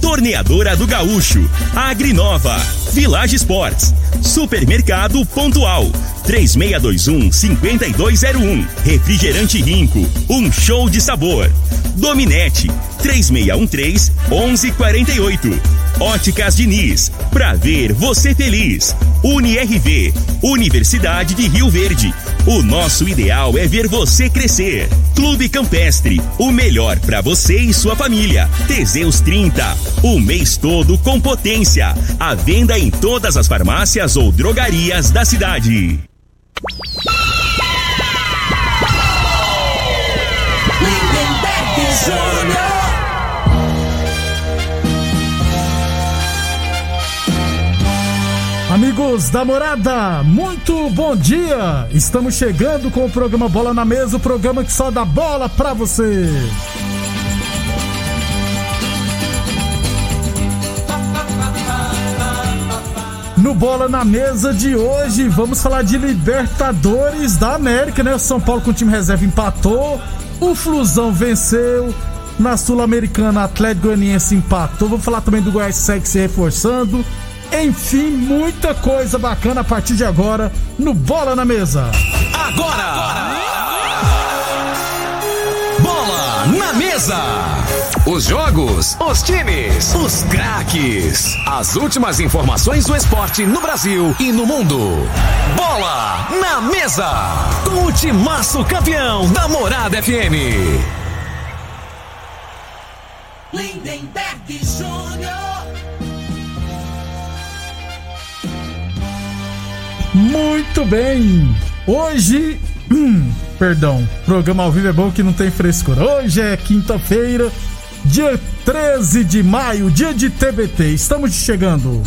Torneadora do Gaúcho, Agrinova, Village Sports, Supermercado Pontual, 3621-5201. Refrigerante Rinco, um show de sabor. Dominete, 3613-1148. Óticas Diniz, pra ver você feliz. UniRV, Universidade de Rio Verde. O nosso ideal é ver você crescer. Clube Campestre, o melhor para você e sua família. Teseus 30, o mês todo com potência. A venda em todas as farmácias ou drogarias da cidade. Amigos da morada, muito bom dia! Estamos chegando com o programa Bola na Mesa o programa que só dá bola pra você. No Bola na Mesa de hoje, vamos falar de Libertadores da América, né? O São Paulo com o time reserva empatou, o Flusão venceu, na Sul-Americana Atlético Goianiense empatou. Vamos falar também do Goiás segue se reforçando. Enfim, muita coisa bacana a partir de agora no Bola na Mesa. Agora! agora. Bola na Mesa! Os jogos, os times, os craques. As últimas informações do esporte no Brasil e no mundo. Bola na Mesa! Com o timaço campeão da Morada FM. Lindenberg Jr. Muito bem! Hoje. Hum, perdão, programa ao vivo é bom que não tem frescura. Hoje é quinta-feira, dia 13 de maio, dia de TBT. Estamos chegando.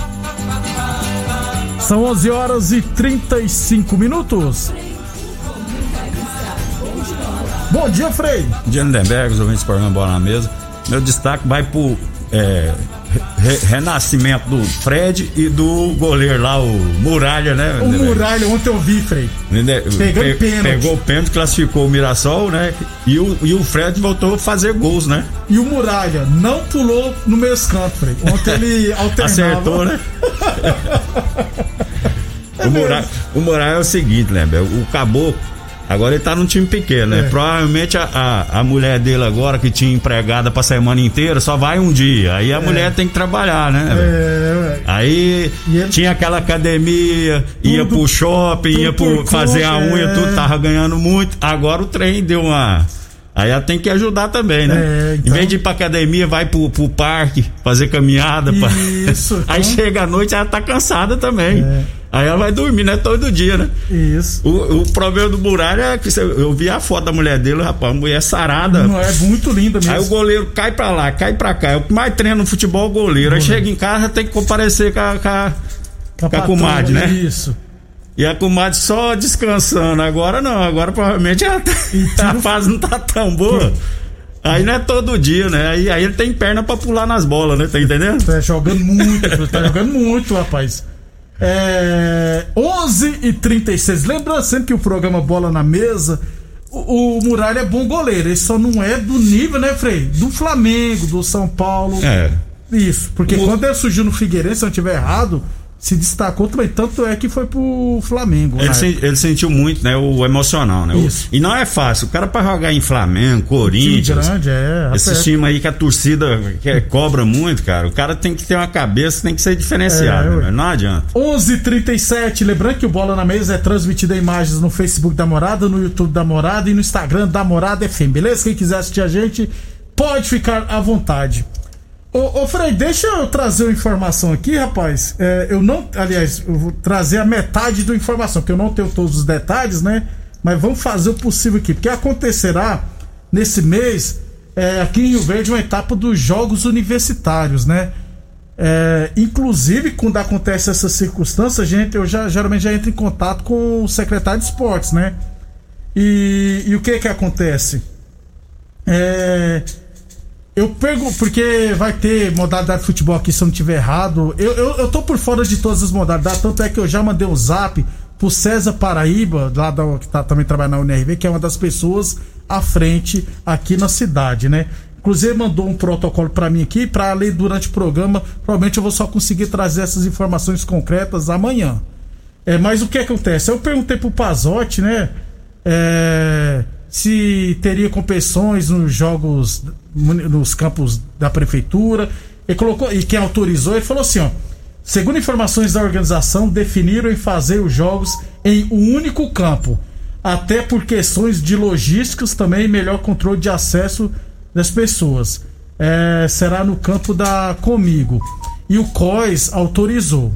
São 11 horas e 35 minutos. Bom dia, Frei. Dia Lindenberg, os ouvintes do programa Bola na Mesa. Meu destaque vai pro é, re, renascimento do Fred e do goleiro lá, o Muralha, né? O Muralha, ontem eu vi, Frei. Pegando Pe, pênalti. Pegou o pênalti, classificou o Mirassol, né? E o, e o Fred voltou a fazer gols, né? E o Muralha não pulou no meio canto, Frei. Ontem ele alternava. Acertou, né? é o, Muralha, o Muralha é o seguinte, né? O caboclo Agora ele tá num time pequeno, né? É. Provavelmente a, a, a, mulher dele agora, que tinha empregada pra semana inteira, só vai um dia. Aí a é. mulher tem que trabalhar, né? É, Aí ele... tinha aquela academia, tudo, ia pro shopping, ia pro, fazer a unha, é. tudo, tava ganhando muito. Agora o trem deu uma. Aí ela tem que ajudar também, né? É, então... Em vez de ir pra academia, vai pro, pro parque, fazer caminhada. Isso. Pra... Aí então... chega à noite, ela tá cansada também. É. Aí ela vai dormir, né? Todo dia, né? Isso. O, o problema do Muralha é que eu vi a foto da mulher dele, rapaz, uma mulher sarada. Não, é muito linda mesmo. Aí o goleiro cai pra lá, cai pra cá. É o que mais treina no futebol o goleiro. Aí chega em casa, tem que comparecer com a, com a, com a comadre, né? Isso. E a comadre só descansando. Agora não, agora provavelmente ela tá, a fase não tá tão boa. Aí não é todo dia, né? Aí, aí ele tem perna pra pular nas bolas, né? Tá entendendo? Tá jogando muito, tá jogando muito, rapaz. É, 11 e 36 Lembrando sempre que o programa Bola na Mesa, o, o Muralha é bom goleiro. Ele só não é do nível, né, Frei? Do Flamengo, do São Paulo. É. Isso, porque o... quando ele surgiu no Figueirense, se eu não estiver errado, se destacou também, tanto é que foi pro Flamengo. Ele, se, ele sentiu muito, né, o emocional, né? Isso. O, e não é fácil, o cara para jogar em Flamengo, Corinthians, grande, é, esse time aí que a torcida que cobra muito, cara, o cara tem que ter uma cabeça, tem que ser diferenciado, é, né? não adianta. 11:37, lembrando que o Bola na Mesa é transmitido em imagens no Facebook da Morada, no YouTube da Morada e no Instagram da Morada FM, beleza? Quem quiser assistir a gente, pode ficar à vontade. Ô, ô Frei, deixa eu trazer uma informação aqui, rapaz. É, eu não. Aliás, eu vou trazer a metade da informação, porque eu não tenho todos os detalhes, né? Mas vamos fazer o possível aqui. Porque acontecerá nesse mês, é, aqui em Rio Verde, uma etapa dos Jogos Universitários, né? É, inclusive, quando acontece essa circunstância, gente, eu já, geralmente já entro em contato com o secretário de esportes, né? E, e o que que acontece? É eu pergunto, porque vai ter modalidade de futebol aqui, se eu não tiver errado. Eu, eu, eu tô por fora de todas as modalidades, tanto é que eu já mandei um zap pro César Paraíba, lá da, que tá também trabalhando na UNRV, que é uma das pessoas à frente aqui na cidade, né? Inclusive mandou um protocolo para mim aqui para ler durante o programa. Provavelmente eu vou só conseguir trazer essas informações concretas amanhã. É, mas o que acontece? Eu perguntei pro Pazotti, né? É, se teria competições nos jogos, nos campos da prefeitura. Ele colocou, e quem autorizou, ele falou assim, ó. Segundo informações da organização, definiram em fazer os jogos em um único campo, até por questões de logísticas também melhor controle de acesso das pessoas. É, será no campo da Comigo. E o COIS autorizou.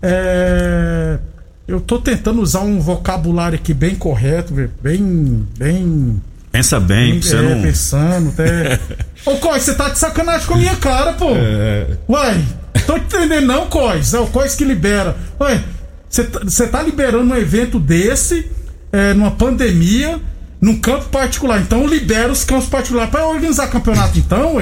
É, eu tô tentando usar um vocabulário aqui bem correto, bem. bem Pensa bem, bem você é, não. Pensando, até. Ô, Cois, você tá de sacanagem com a minha cara, pô. É... Uai, tô entendendo, não, Cois. É o Cois que libera. Ué, você tá liberando um evento desse, é, numa pandemia, num campo particular. Então libera os campos particulares para organizar campeonato, então,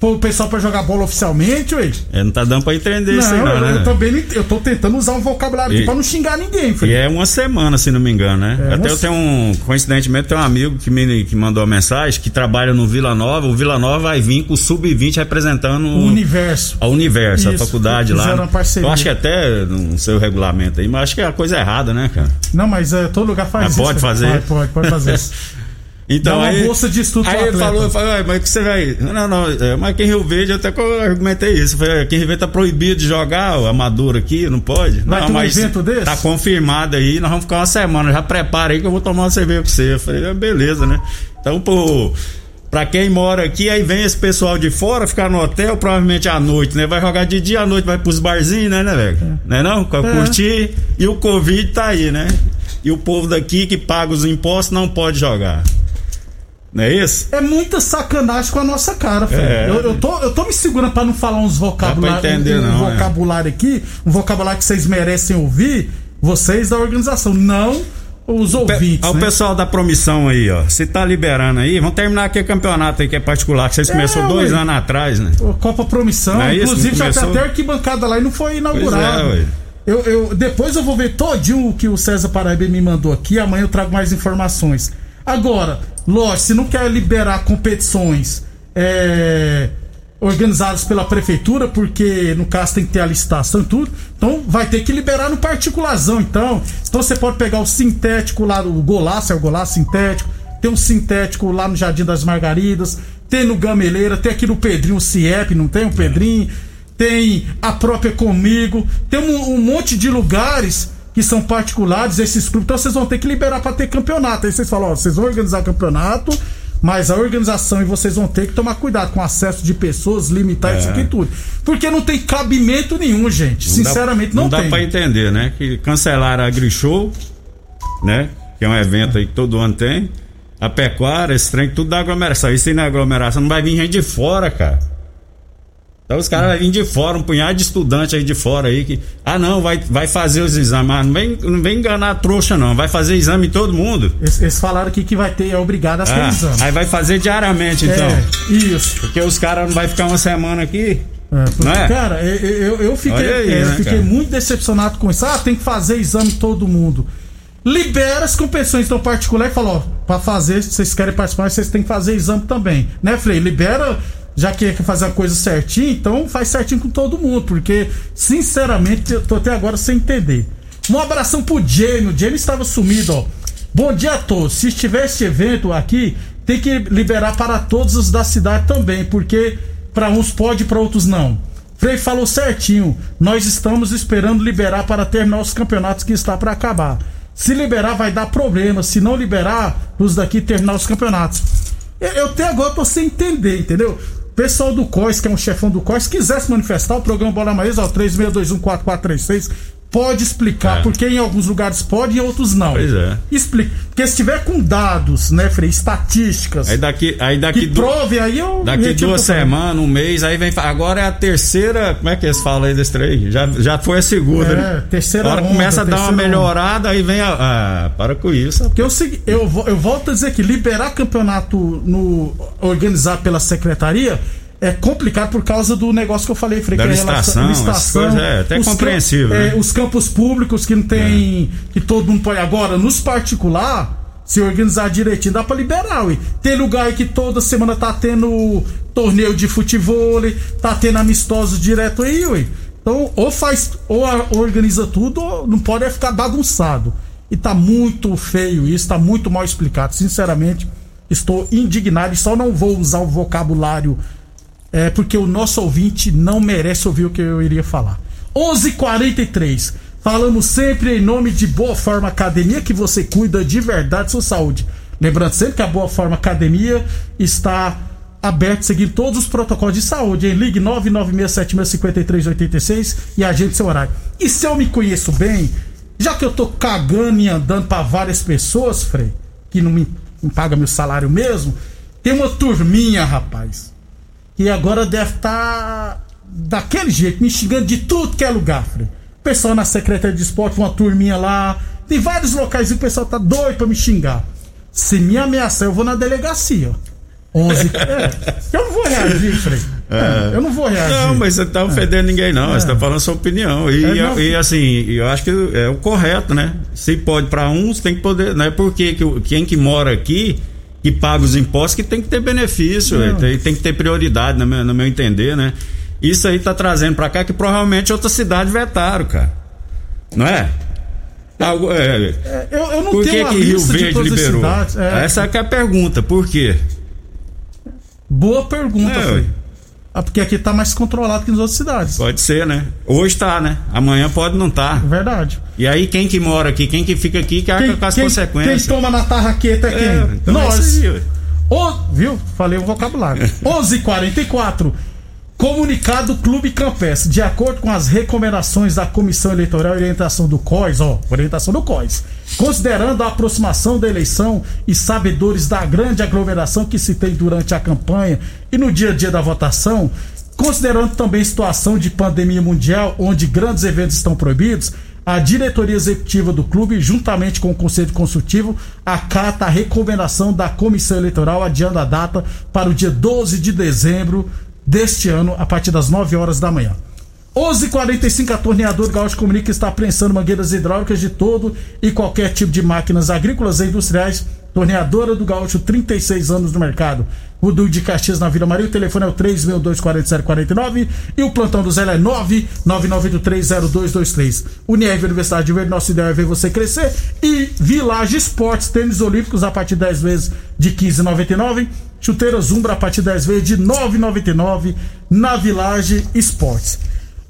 ué o pessoal para jogar bola oficialmente, ué. É, não tá dando pra entender não, isso aí, não, eu, né? Eu também eu tô tentando usar um vocabulário e, aqui pra não xingar ninguém. E é uma semana, se não me engano, né? É, Até eu tenho um, coincidentemente, tem um amigo que me que mandou uma mensagem que trabalha no Vila Nova. O Vila Nova vai vir com o Sub-20 representando o universo. A Universo, isso, a faculdade lá. Uma parceria. Eu acho que até no seu regulamento aí, mas acho que é a coisa errada, né, cara? Não, mas é, todo lugar faz mas isso. Pode fazer? Pode, pode, pode fazer isso. Então, Dá uma aí, bolsa de estudo Aí ele falou, eu falei, mas que você vai. Não, não, é, mas aqui em Rio Verde, eu até argumentei isso. falei, aqui em Rio Verde tá proibido de jogar o amador aqui, não pode? Vai não, ter um evento desse? Tá confirmado aí, nós vamos ficar uma semana. Já prepara aí que eu vou tomar uma cerveja com você. Eu falei, ah, beleza, né? Então, pô. Pra quem mora aqui, aí vem esse pessoal de fora ficar no hotel, provavelmente à noite, né? Vai jogar de dia à noite, vai pros barzinhos, né, né, velho? É. Né não? Pra é. curtir. E o Covid tá aí, né? E o povo daqui que paga os impostos não pode jogar. Não é isso? É muita sacanagem com a nossa cara, filho. É. Eu, eu, tô, eu tô me segurando para não falar uns vocabulários. Entender, um, não, é. vocabulário é. aqui, um vocabulário que vocês merecem ouvir, vocês da organização, não os ouvintes. O, né? pessoal da promissão aí, ó. Se tá liberando aí, vamos terminar aqui o campeonato aí que é particular, que vocês é, começou dois anos atrás, né? Copa Promissão, é inclusive já tem até arquibancada lá e não foi inaugurado. É, ué. Eu, eu, depois eu vou ver todinho o que o César Paraíba me mandou aqui. Amanhã eu trago mais informações. Agora, lógico, se não quer liberar competições é, organizadas pela prefeitura, porque no caso tem que ter a licitação e tudo, então vai ter que liberar no particularzão. Então, então você pode pegar o sintético lá, o golaço, é o golaço sintético, tem um sintético lá no Jardim das Margaridas, tem no Gameleira, tem aqui no Pedrinho o CIEP, não tem o Pedrinho, tem a própria Comigo, tem um, um monte de lugares que são particulares, esses clubes, então vocês vão ter que liberar para ter campeonato. Aí vocês falam, ó, vocês vão organizar campeonato, mas a organização e vocês vão ter que tomar cuidado com o acesso de pessoas, limitar é. isso aqui tudo. Porque não tem cabimento nenhum, gente. Não Sinceramente, dá, não, não tem. Não dá pra entender, né? Que cancelaram a AgriShow, né? Que é um evento aí que todo ano tem. A pecuária, esse trem, tudo da aglomeração. Isso aí na aglomeração não vai vir gente de fora, cara. Então os caras vão vir de fora, um punhado de estudante aí de fora aí que. Ah, não, vai, vai fazer os exames. Mas não vem, não vem enganar a trouxa, não. Vai fazer exame em todo mundo. Eles, eles falaram aqui que vai ter, é obrigado a ter ah, exame. Aí vai fazer diariamente, então. É, isso. Porque os caras não vai ficar uma semana aqui. É, porque, é? Cara, eu, eu, fiquei, aí, é, né, fiquei cara? muito decepcionado com isso. Ah, tem que fazer exame todo mundo. Libera as competições então particular e fala, ó, pra fazer, se vocês querem participar, vocês têm que fazer exame também. Né, Frei? Libera já que quer fazer a coisa certinho, então faz certinho com todo mundo, porque, sinceramente, eu tô até agora sem entender. Um abração pro Jamie, o Jamie estava sumido, ó. Bom dia a todos. Se estiver este evento aqui, tem que liberar para todos os da cidade também, porque para uns pode, para outros não. Frei falou certinho. Nós estamos esperando liberar para terminar os campeonatos que está para acabar. Se liberar vai dar problema, se não liberar, os daqui terminar os campeonatos. Eu até agora tô sem entender, entendeu? Pessoal do COIS, que é um chefão do COIS, quiser se manifestar, o programa Bola Maísa, ó, 36214436, pode explicar, é. porque em alguns lugares pode e em outros não. Pois é. Explica. Porque se tiver com dados, né, Frei, estatísticas. Aí daqui, aí daqui que prove, aí eu. Daqui duas semanas, um mês, aí vem. Agora é a terceira. Como é que eles falam aí desse trem? Já, já foi a segunda, é, né? terceira. Agora onda, começa a dar uma melhorada, onda. aí vem a. Ah, para com isso. Porque eu, eu, eu volto a dizer que liberar campeonato no, organizado pela secretaria é complicado por causa do negócio que eu falei, Frei, da que licitação, licitação é até compreensível. É, né? os campos públicos que não tem. É. que todo mundo pode. Agora, nos particular, Se organizar direitinho, dá pra liberar, ué. Tem lugar aí que toda semana tá tendo torneio de futebol, tá tendo amistosos direto aí, ué. Então, ou faz, ou organiza tudo, ou não pode é ficar bagunçado. E tá muito feio isso, tá muito mal explicado. Sinceramente, estou indignado e só não vou usar o vocabulário é porque o nosso ouvinte não merece ouvir o que eu iria falar. 11:43. Falamos sempre em nome de Boa Forma Academia que você cuida de verdade sua saúde. Lembrando sempre que a Boa Forma Academia está aberto seguindo todos os protocolos de saúde. Em ligue 996765386 e agende seu horário. E se eu me conheço bem, já que eu tô cagando e andando para várias pessoas, Frei, que não me, me paga meu salário mesmo, tem uma turminha, rapaz, que agora deve estar tá daquele jeito, me xingando de tudo que é lugar, Frei. Pessoal na Secretaria de Esporte, uma turminha lá, tem vários locais e o pessoal tá doido pra me xingar. Se me ameaçar, eu vou na delegacia. 11. É, eu não vou reagir, Frei. É, eu não vou reagir. Não, mas você tá ofendendo é. ninguém, não. Você tá falando a sua opinião. E, é, e, assim, eu acho que é o correto, né? Se pode para uns, tem que poder. Não é porque que, quem que mora aqui, que paga os impostos, que tem que ter benefício, tem, tem, que ter prioridade, no meu, no meu entender, né? Isso aí tá trazendo para cá que provavelmente outra cidade vetaram, cara. Não é? Algo, é, é, eu, eu não por que, que Rio Verde liberou? É. Essa é a pergunta, por quê? Boa pergunta, é, ah, porque aqui tá mais controlado que nas outras cidades. Pode ser, né? Hoje tá, né? Amanhã pode não tá. Verdade. E aí quem que mora aqui, quem que fica aqui, que arca com as quem, consequências. Quem toma na tarraqueta é quem? É, então Nós. É o, viu? Falei o vocabulário. 11:44 Comunicado Clube Campestre. De acordo com as recomendações da Comissão Eleitoral e Orientação do COIS, ó, orientação do COIS, considerando a aproximação da eleição e sabedores da grande aglomeração que se tem durante a campanha e no dia a dia da votação, considerando também situação de pandemia mundial, onde grandes eventos estão proibidos, a diretoria executiva do clube, juntamente com o conselho consultivo, acata a recomendação da comissão eleitoral adiando a data para o dia 12 de dezembro deste ano, a partir das 9 horas da manhã. 11:45 a torneador Gaúcho comunica está apreensando mangueiras hidráulicas de todo e qualquer tipo de máquinas agrícolas e industriais. Torneadora do Gaúcho, 36 anos no mercado. O do de Caxias na Vila Maria, o telefone é o 3624749 e o plantão do Zé é 999830223. Unirv Universidade de Verde, nosso ideal é ver você crescer. E Village Esportes, tênis olímpicos a partir de 10 vezes de 15,99. Chuteiras Umbra a partir 10 vezes de 9,99 na Village Esportes.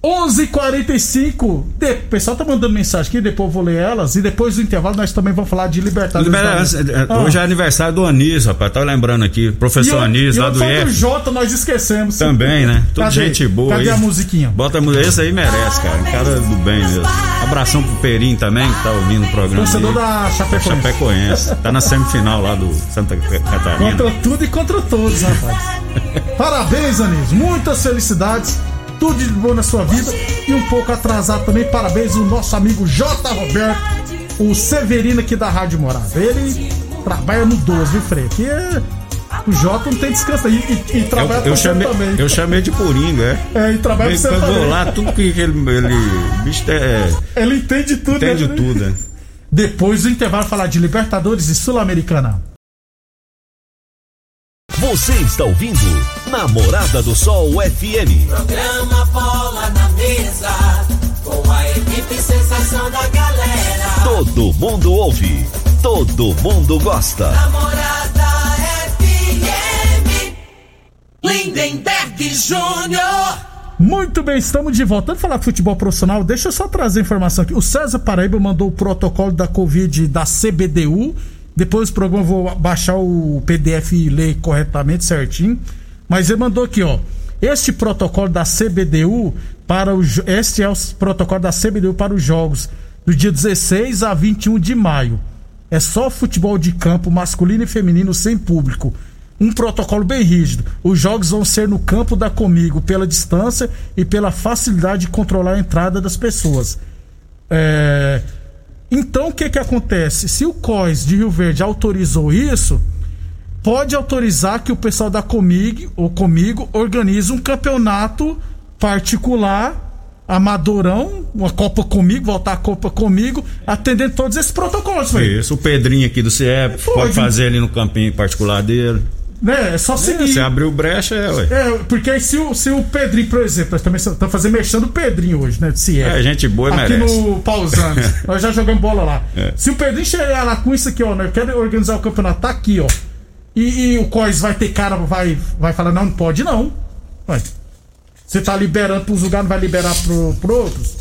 11:45. O pessoal tá mandando mensagem aqui, depois eu vou ler elas. E depois do intervalo nós também vamos falar de Libertadores. ah. Hoje é aniversário do Anis, rapaz. Tá lembrando aqui. Professor eu, Anis, lá do IF. Jota nós esquecemos. Também, né? Tudo Cadê? gente boa. Cadê aí. a musiquinha? Bota a música. Esse aí merece, cara. Cara do bem mesmo. Abração pro Perim também, que tá ouvindo o programa. Torcedor da Chapecoense. Chapecoense. Tá na semifinal lá do Santa Catarina. Contra tudo e contra todos, rapaz. Parabéns, Anis. Muitas felicidades tudo de bom na sua vida. E um pouco atrasado também, parabéns o nosso amigo J. Roberto, o Severino aqui da Rádio Morada. Ele trabalha no 12, viu, Frei? É. O Jota não tem descanso aí e, e, trabalha eu, eu chamei, também. Eu chamei de Coringa, é? É, e trabalha com você também. lá, tudo que ele... ele bicho é... Ele entende tudo, Entende né? tudo, né? Depois do intervalo falar de Libertadores e Sul-Americana. Você está ouvindo Namorada do Sol FM. Programa Bola na Mesa, com a equipe sensação da galera. Todo mundo ouve, todo mundo gosta. Namorada FM. Lindenberg Júnior. Muito bem, estamos de volta. Vamos falar de futebol profissional. Deixa eu só trazer informação aqui. O César Paraíba mandou o protocolo da Covid da CBDU depois do programa eu vou baixar o PDF e ler corretamente, certinho. Mas ele mandou aqui, ó. Este protocolo da CBDU para o este é o protocolo da CBDU para os jogos do dia 16 a 21 de maio. É só futebol de campo masculino e feminino sem público. Um protocolo bem rígido. Os jogos vão ser no campo da Comigo pela distância e pela facilidade de controlar a entrada das pessoas. É, então o que que acontece? Se o COIS de Rio Verde autorizou isso, pode autorizar que o pessoal da Comig ou comigo organize um campeonato particular amadorão, uma Copa comigo, voltar a Copa comigo, atendendo todos esses protocolos, velho. Isso, o Pedrinho aqui do CIEP Pode. pode fazer ali no campinho particular dele. Né? É só É, seguir. você abriu brecha, é, ué. É, porque aí se o, se o Pedrinho, por exemplo, nós também estamos fazendo mexendo o Pedrinho hoje, né? Se É, gente boa Aqui merece. no Pausante. nós já jogamos bola lá. É. Se o Pedrinho chegar lá com isso aqui, ó, nós queremos organizar o campeonato, tá aqui, ó. E, e o Cois vai ter cara, vai, vai falar, não, não pode não. Vai. Você tá liberando pros lugares, não vai liberar pro, pro outros?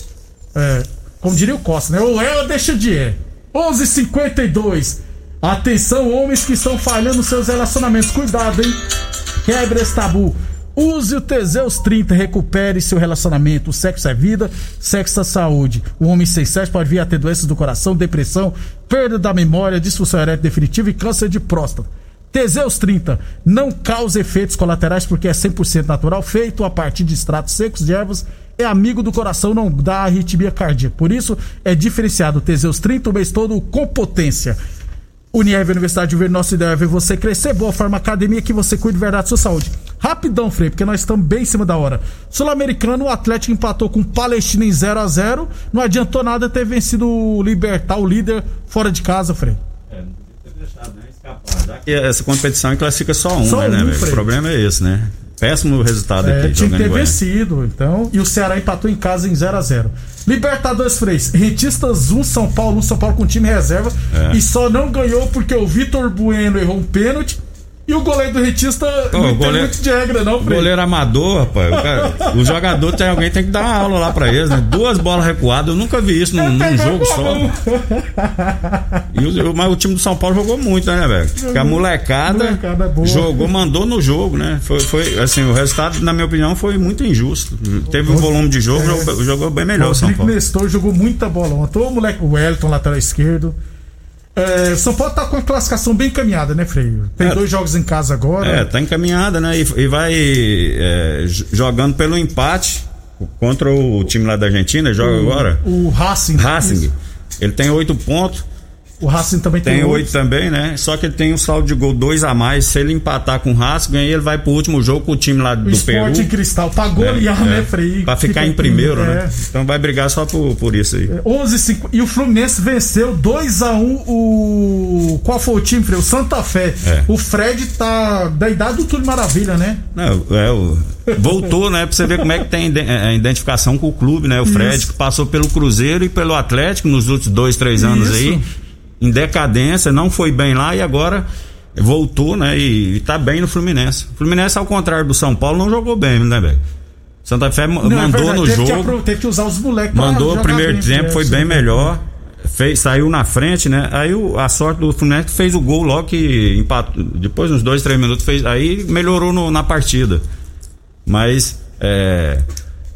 É, como diria o Costa, né? Ou é ou deixa de é. 11:52. Atenção, homens que estão falhando seus relacionamentos. Cuidado, hein? Quebre esse tabu. Use o Teseus 30, recupere seu relacionamento. Sexo é vida, sexo é saúde. O homem sem sexo pode vir a ter doenças do coração, depressão, perda da memória, disfunção erétil definitiva e câncer de próstata. Teseus 30 não causa efeitos colaterais porque é 100% natural, feito a partir de extratos secos de ervas, é amigo do coração, não dá arritmia cardíaca. Por isso é diferenciado Teseus 30 o mês todo com potência. Unieve Universidade de Verde, nosso ideal é ver você crescer. Boa Forma Academia, que você cuide de verdade da sua saúde. Rapidão, Frei, porque nós estamos bem em cima da hora. Sul-Americano, o Atlético empatou com o Palestina em 0 a 0 Não adiantou nada ter vencido o Libertar, o líder, fora de casa, Frei. E essa competição classifica só um, Só né, um, né. O problema é esse, né? Péssimo resultado É, aqui, tinha que ter vencido, então. E o Ceará empatou em casa em 0 a 0 Libertadores Freis, Rentistas 1, São Paulo 1, São Paulo com time reserva. É. E só não ganhou porque o Vitor Bueno errou um pênalti. E o goleiro do Rentista não o entende goleiro- muito de regra, não, O Frei. goleiro amador, rapaz. O, cara- o jogador tem alguém tem que dar uma aula lá pra eles, né? Duas bolas recuadas, eu nunca vi isso num, num jogo só. E o, mas o time do São Paulo jogou muito, né, velho? Porque a molecada, Molecada boa. jogou, mandou no jogo, né? Foi, foi, assim, o resultado, na minha opinião, foi muito injusto. Teve um volume de jogo, jogou, jogou bem melhor o São Paulo. Nestor jogou muita bola ontem. O moleque, o Wellington, lateral esquerdo. É, São Paulo tá com a classificação bem encaminhada, né, Freio? Tem É. dois jogos em casa agora. É, tá encaminhada, né? E, e vai é, jogando pelo empate contra o time lá da Argentina, joga agora. O Racing. Racing. Ele tem oito pontos. O Racing também tem, Tem oito. também, né? Só que ele tem um saldo de gol dois a mais. Se ele empatar com o Racing, aí ele vai pro último jogo com o time lá O do esporte Peru. em cristal. Pra golear, É, né, é. Frei? Pra ficar Fica em primeiro, é. né? Então vai brigar só por, por isso aí. 11 5, e o Fluminense venceu 2 a 1 o qual foi o time, Frei? O Santa Fé. É. O Fred tá da idade do Túlio Maravilha, né? Não, é, o- voltou, né? Pra você ver como é que tem ide- a identificação com o clube, né? O Fred, Isso. que passou pelo Cruzeiro e pelo Atlético nos últimos dois, três anos Isso. aí. Em decadência, não foi bem lá e agora voltou, né? E, e tá bem no Fluminense. O Fluminense, ao contrário do São Paulo, não jogou bem, né, velho? Santa Fé Não, é mandou verdade, no teve Que, jogo. apro- teve que usar os moleques Mandou o primeiro bem, tempo, é, foi bem melhor. Fez, saiu na frente, né? Aí o- a sorte do Fluminense que fez o gol logo que empatou. Depois, uns dois, três minutos, fez, aí melhorou no- na partida. Mas, é,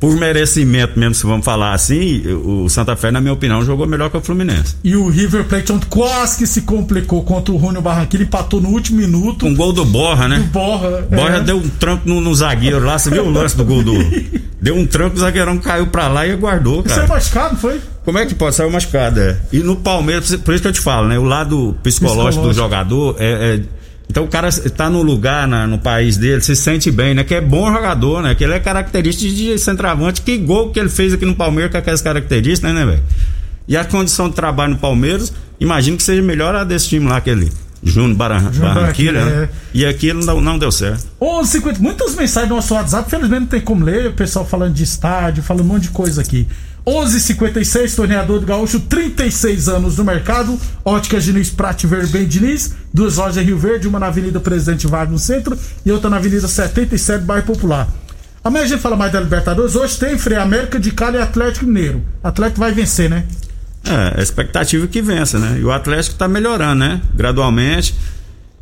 por merecimento mesmo, se vamos falar assim, o Santa Fé, na minha opinião, jogou melhor que o Fluminense. E o River Plate ontem quase que se complicou contra o Júnior Barranquilla, empatou no último minuto. Com o gol do Borra, né? Borra. Borra é. deu um tranco no, no zagueiro lá, você viu o lance do gol do. Deu um tranco, o zagueirão caiu pra lá e guardou, Você é cara. machucado, foi? Como é que pode sair machucado? É? E no Palmeiras, por isso que eu te falo, né? O lado psicológico, do Psicológico. jogador é. é- então o cara tá no lugar, na- no país dele, se sente bem, né? Que é bom jogador, né? Que ele é característico de centroavante. Que gol que ele fez aqui no Palmeiras com aquelas características, né, velho? E a condição de trabalho no Palmeiras, imagino que seja melhor a desse time lá, Júnior Barran- Júnior Barranquilla, né? é. E aqui não, não deu certo. 11h50, muitas mensagens no nosso WhatsApp, felizmente não tem como ler, o pessoal falando de estádio, falando um monte de coisa aqui. 11:56 torneador do Gaúcho, 36 anos no mercado. Óticas Diniz Prate Verben Diniz, duas lojas em Rio Verde, uma na Avenida Presidente Vargas no centro e outra na Avenida 77, bairro Popular. Amanhã a gente fala mais da Libertadores. Hoje tem Frei América de Cali e Atlético Mineiro. Atlético vai vencer, né? É, a expectativa é que vença, né? E o Atlético tá melhorando, né? Gradualmente.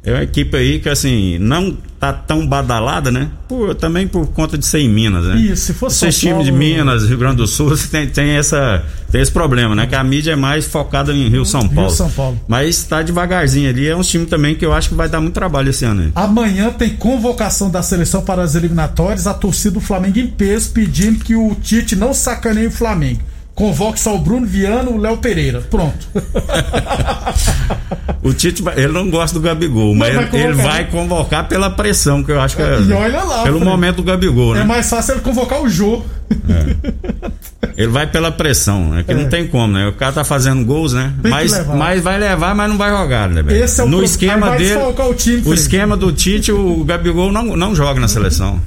É uma equipe aí que, assim, não tá tão badalada, né? Por, também por conta de ser em Minas, né? Isso, se fosse Esses São times de Minas, Rio Grande do Sul, tem, tem, essa, tem esse problema, né? Que a mídia é mais focada em Rio São Paulo. São Paulo. Mas tá devagarzinho ali. É um time também que eu acho que vai dar muito trabalho esse ano aí. Amanhã tem convocação da seleção para as eliminatórias. A torcida do Flamengo em peso pedindo que o Tite não sacaneie o Flamengo. Convoque só o Bruno Viano, o Léo Pereira. Pronto. o Tite, ele não gosta do Gabigol, mas, mas vai ele, vai convocar pela pressão, que eu acho que é. E olha lá. Pelo momento do Gabigol, né? É mais fácil ele convocar o Jô. É. Ele vai pela pressão, é que é. não tem como, né? O cara tá fazendo gols, né? mas, mas vai levar, mas não vai jogar, né? Esse é o No pro... esquema dele. O, time, o esquema do Tite, o Gabigol não, não joga na seleção.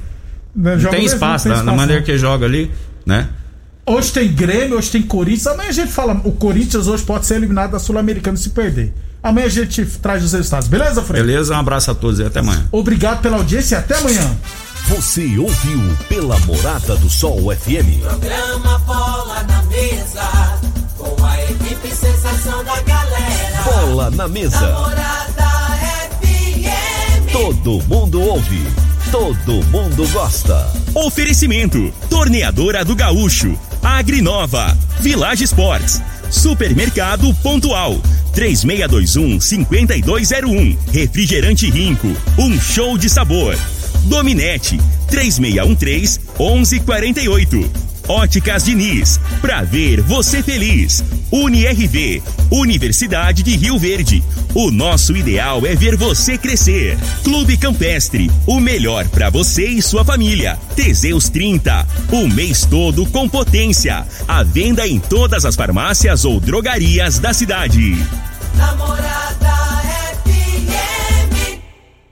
Não, não tem espaço, não tem da, da maneira que joga ali, né? Hoje tem Grêmio, hoje tem Corinthians. Amanhã a gente fala, o Corinthians hoje pode ser eliminado da Sul-Americana se perder. Amanhã a gente traz os resultados. Beleza, Fred? Beleza, um abraço a todos e até amanhã. Obrigado pela audiência e até amanhã. Você ouviu pela Morada do Sol FM. Programa Bola na Mesa, com a equipe sensação da galera. Bola na Mesa. Morada FM. Todo mundo ouve, todo mundo gosta. Oferecimento: Torneadora do Gaúcho, Agrinova, Village Sports, Supermercado Pontual. 3621 5201. Refrigerante Rinco. Um show de sabor. Dominete 3613 1148. Óticas Diniz, pra ver você feliz. UniRV, Universidade de Rio Verde. O nosso ideal é ver você crescer. Clube Campestre, o melhor para você e sua família. Teseus 30, o mês todo com potência. A venda em todas as farmácias ou drogarias da cidade. Namorada.